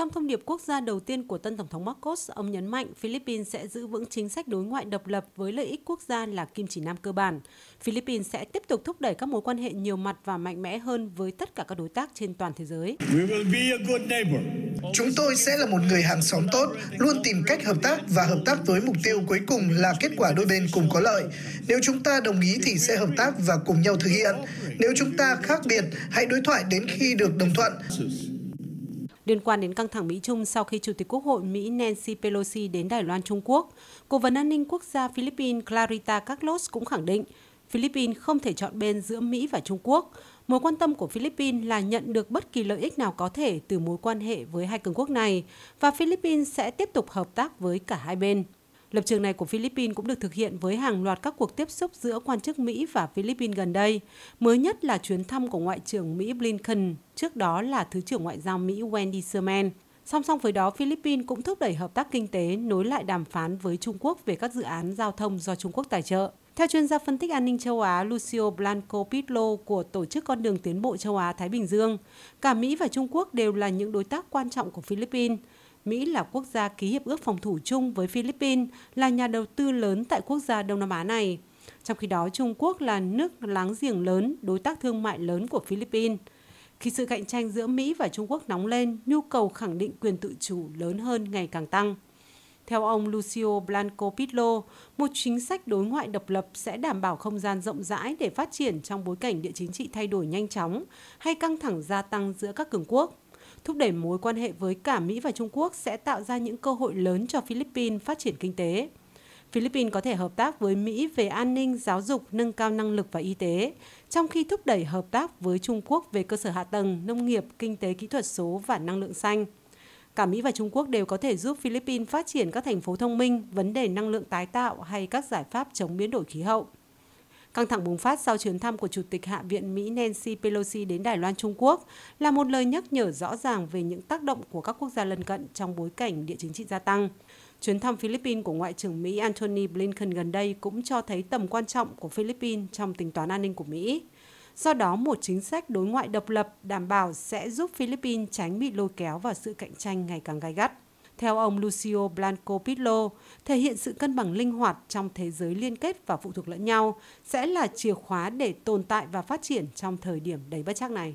Trong thông điệp quốc gia đầu tiên của tân Tổng thống Marcos, ông nhấn mạnh Philippines sẽ giữ vững chính sách đối ngoại độc lập với lợi ích quốc gia là kim chỉ nam cơ bản. Philippines sẽ tiếp tục thúc đẩy các mối quan hệ nhiều mặt và mạnh mẽ hơn với tất cả các đối tác trên toàn thế giới. Chúng tôi sẽ là một người hàng xóm tốt, luôn tìm cách hợp tác và hợp tác với mục tiêu cuối cùng là kết quả đôi bên cùng có lợi. Nếu chúng ta đồng ý thì sẽ hợp tác và cùng nhau thực hiện. Nếu chúng ta khác biệt, hãy đối thoại đến khi được đồng thuận. Liên quan đến căng thẳng Mỹ-Trung sau khi Chủ tịch Quốc hội Mỹ Nancy Pelosi đến Đài Loan Trung Quốc, Cố vấn an ninh quốc gia Philippines Clarita Carlos cũng khẳng định Philippines không thể chọn bên giữa Mỹ và Trung Quốc. Mối quan tâm của Philippines là nhận được bất kỳ lợi ích nào có thể từ mối quan hệ với hai cường quốc này và Philippines sẽ tiếp tục hợp tác với cả hai bên. Lập trường này của Philippines cũng được thực hiện với hàng loạt các cuộc tiếp xúc giữa quan chức Mỹ và Philippines gần đây. Mới nhất là chuyến thăm của Ngoại trưởng Mỹ Blinken, trước đó là Thứ trưởng Ngoại giao Mỹ Wendy Sherman. Song song với đó, Philippines cũng thúc đẩy hợp tác kinh tế, nối lại đàm phán với Trung Quốc về các dự án giao thông do Trung Quốc tài trợ. Theo chuyên gia phân tích an ninh châu Á Lucio Blanco Pitlo của Tổ chức Con đường Tiến bộ châu Á-Thái Bình Dương, cả Mỹ và Trung Quốc đều là những đối tác quan trọng của Philippines. Mỹ là quốc gia ký hiệp ước phòng thủ chung với Philippines, là nhà đầu tư lớn tại quốc gia Đông Nam Á này. Trong khi đó, Trung Quốc là nước láng giềng lớn, đối tác thương mại lớn của Philippines. Khi sự cạnh tranh giữa Mỹ và Trung Quốc nóng lên, nhu cầu khẳng định quyền tự chủ lớn hơn ngày càng tăng. Theo ông Lucio Blanco Pitlo, một chính sách đối ngoại độc lập sẽ đảm bảo không gian rộng rãi để phát triển trong bối cảnh địa chính trị thay đổi nhanh chóng hay căng thẳng gia tăng giữa các cường quốc. Thúc đẩy mối quan hệ với cả Mỹ và Trung Quốc sẽ tạo ra những cơ hội lớn cho Philippines phát triển kinh tế. Philippines có thể hợp tác với Mỹ về an ninh, giáo dục, nâng cao năng lực và y tế, trong khi thúc đẩy hợp tác với Trung Quốc về cơ sở hạ tầng, nông nghiệp, kinh tế kỹ thuật số và năng lượng xanh. Cả Mỹ và Trung Quốc đều có thể giúp Philippines phát triển các thành phố thông minh, vấn đề năng lượng tái tạo hay các giải pháp chống biến đổi khí hậu. Căng thẳng bùng phát sau chuyến thăm của Chủ tịch Hạ viện Mỹ Nancy Pelosi đến Đài Loan Trung Quốc là một lời nhắc nhở rõ ràng về những tác động của các quốc gia lân cận trong bối cảnh địa chính trị gia tăng. Chuyến thăm Philippines của Ngoại trưởng Mỹ Antony Blinken gần đây cũng cho thấy tầm quan trọng của Philippines trong tính toán an ninh của Mỹ. Do đó, một chính sách đối ngoại độc lập đảm bảo sẽ giúp Philippines tránh bị lôi kéo vào sự cạnh tranh ngày càng gai gắt. Theo ông Lucio Blanco Pitlo, thể hiện sự cân bằng linh hoạt trong thế giới liên kết và phụ thuộc lẫn nhau sẽ là chìa khóa để tồn tại và phát triển trong thời điểm đầy bất chắc này.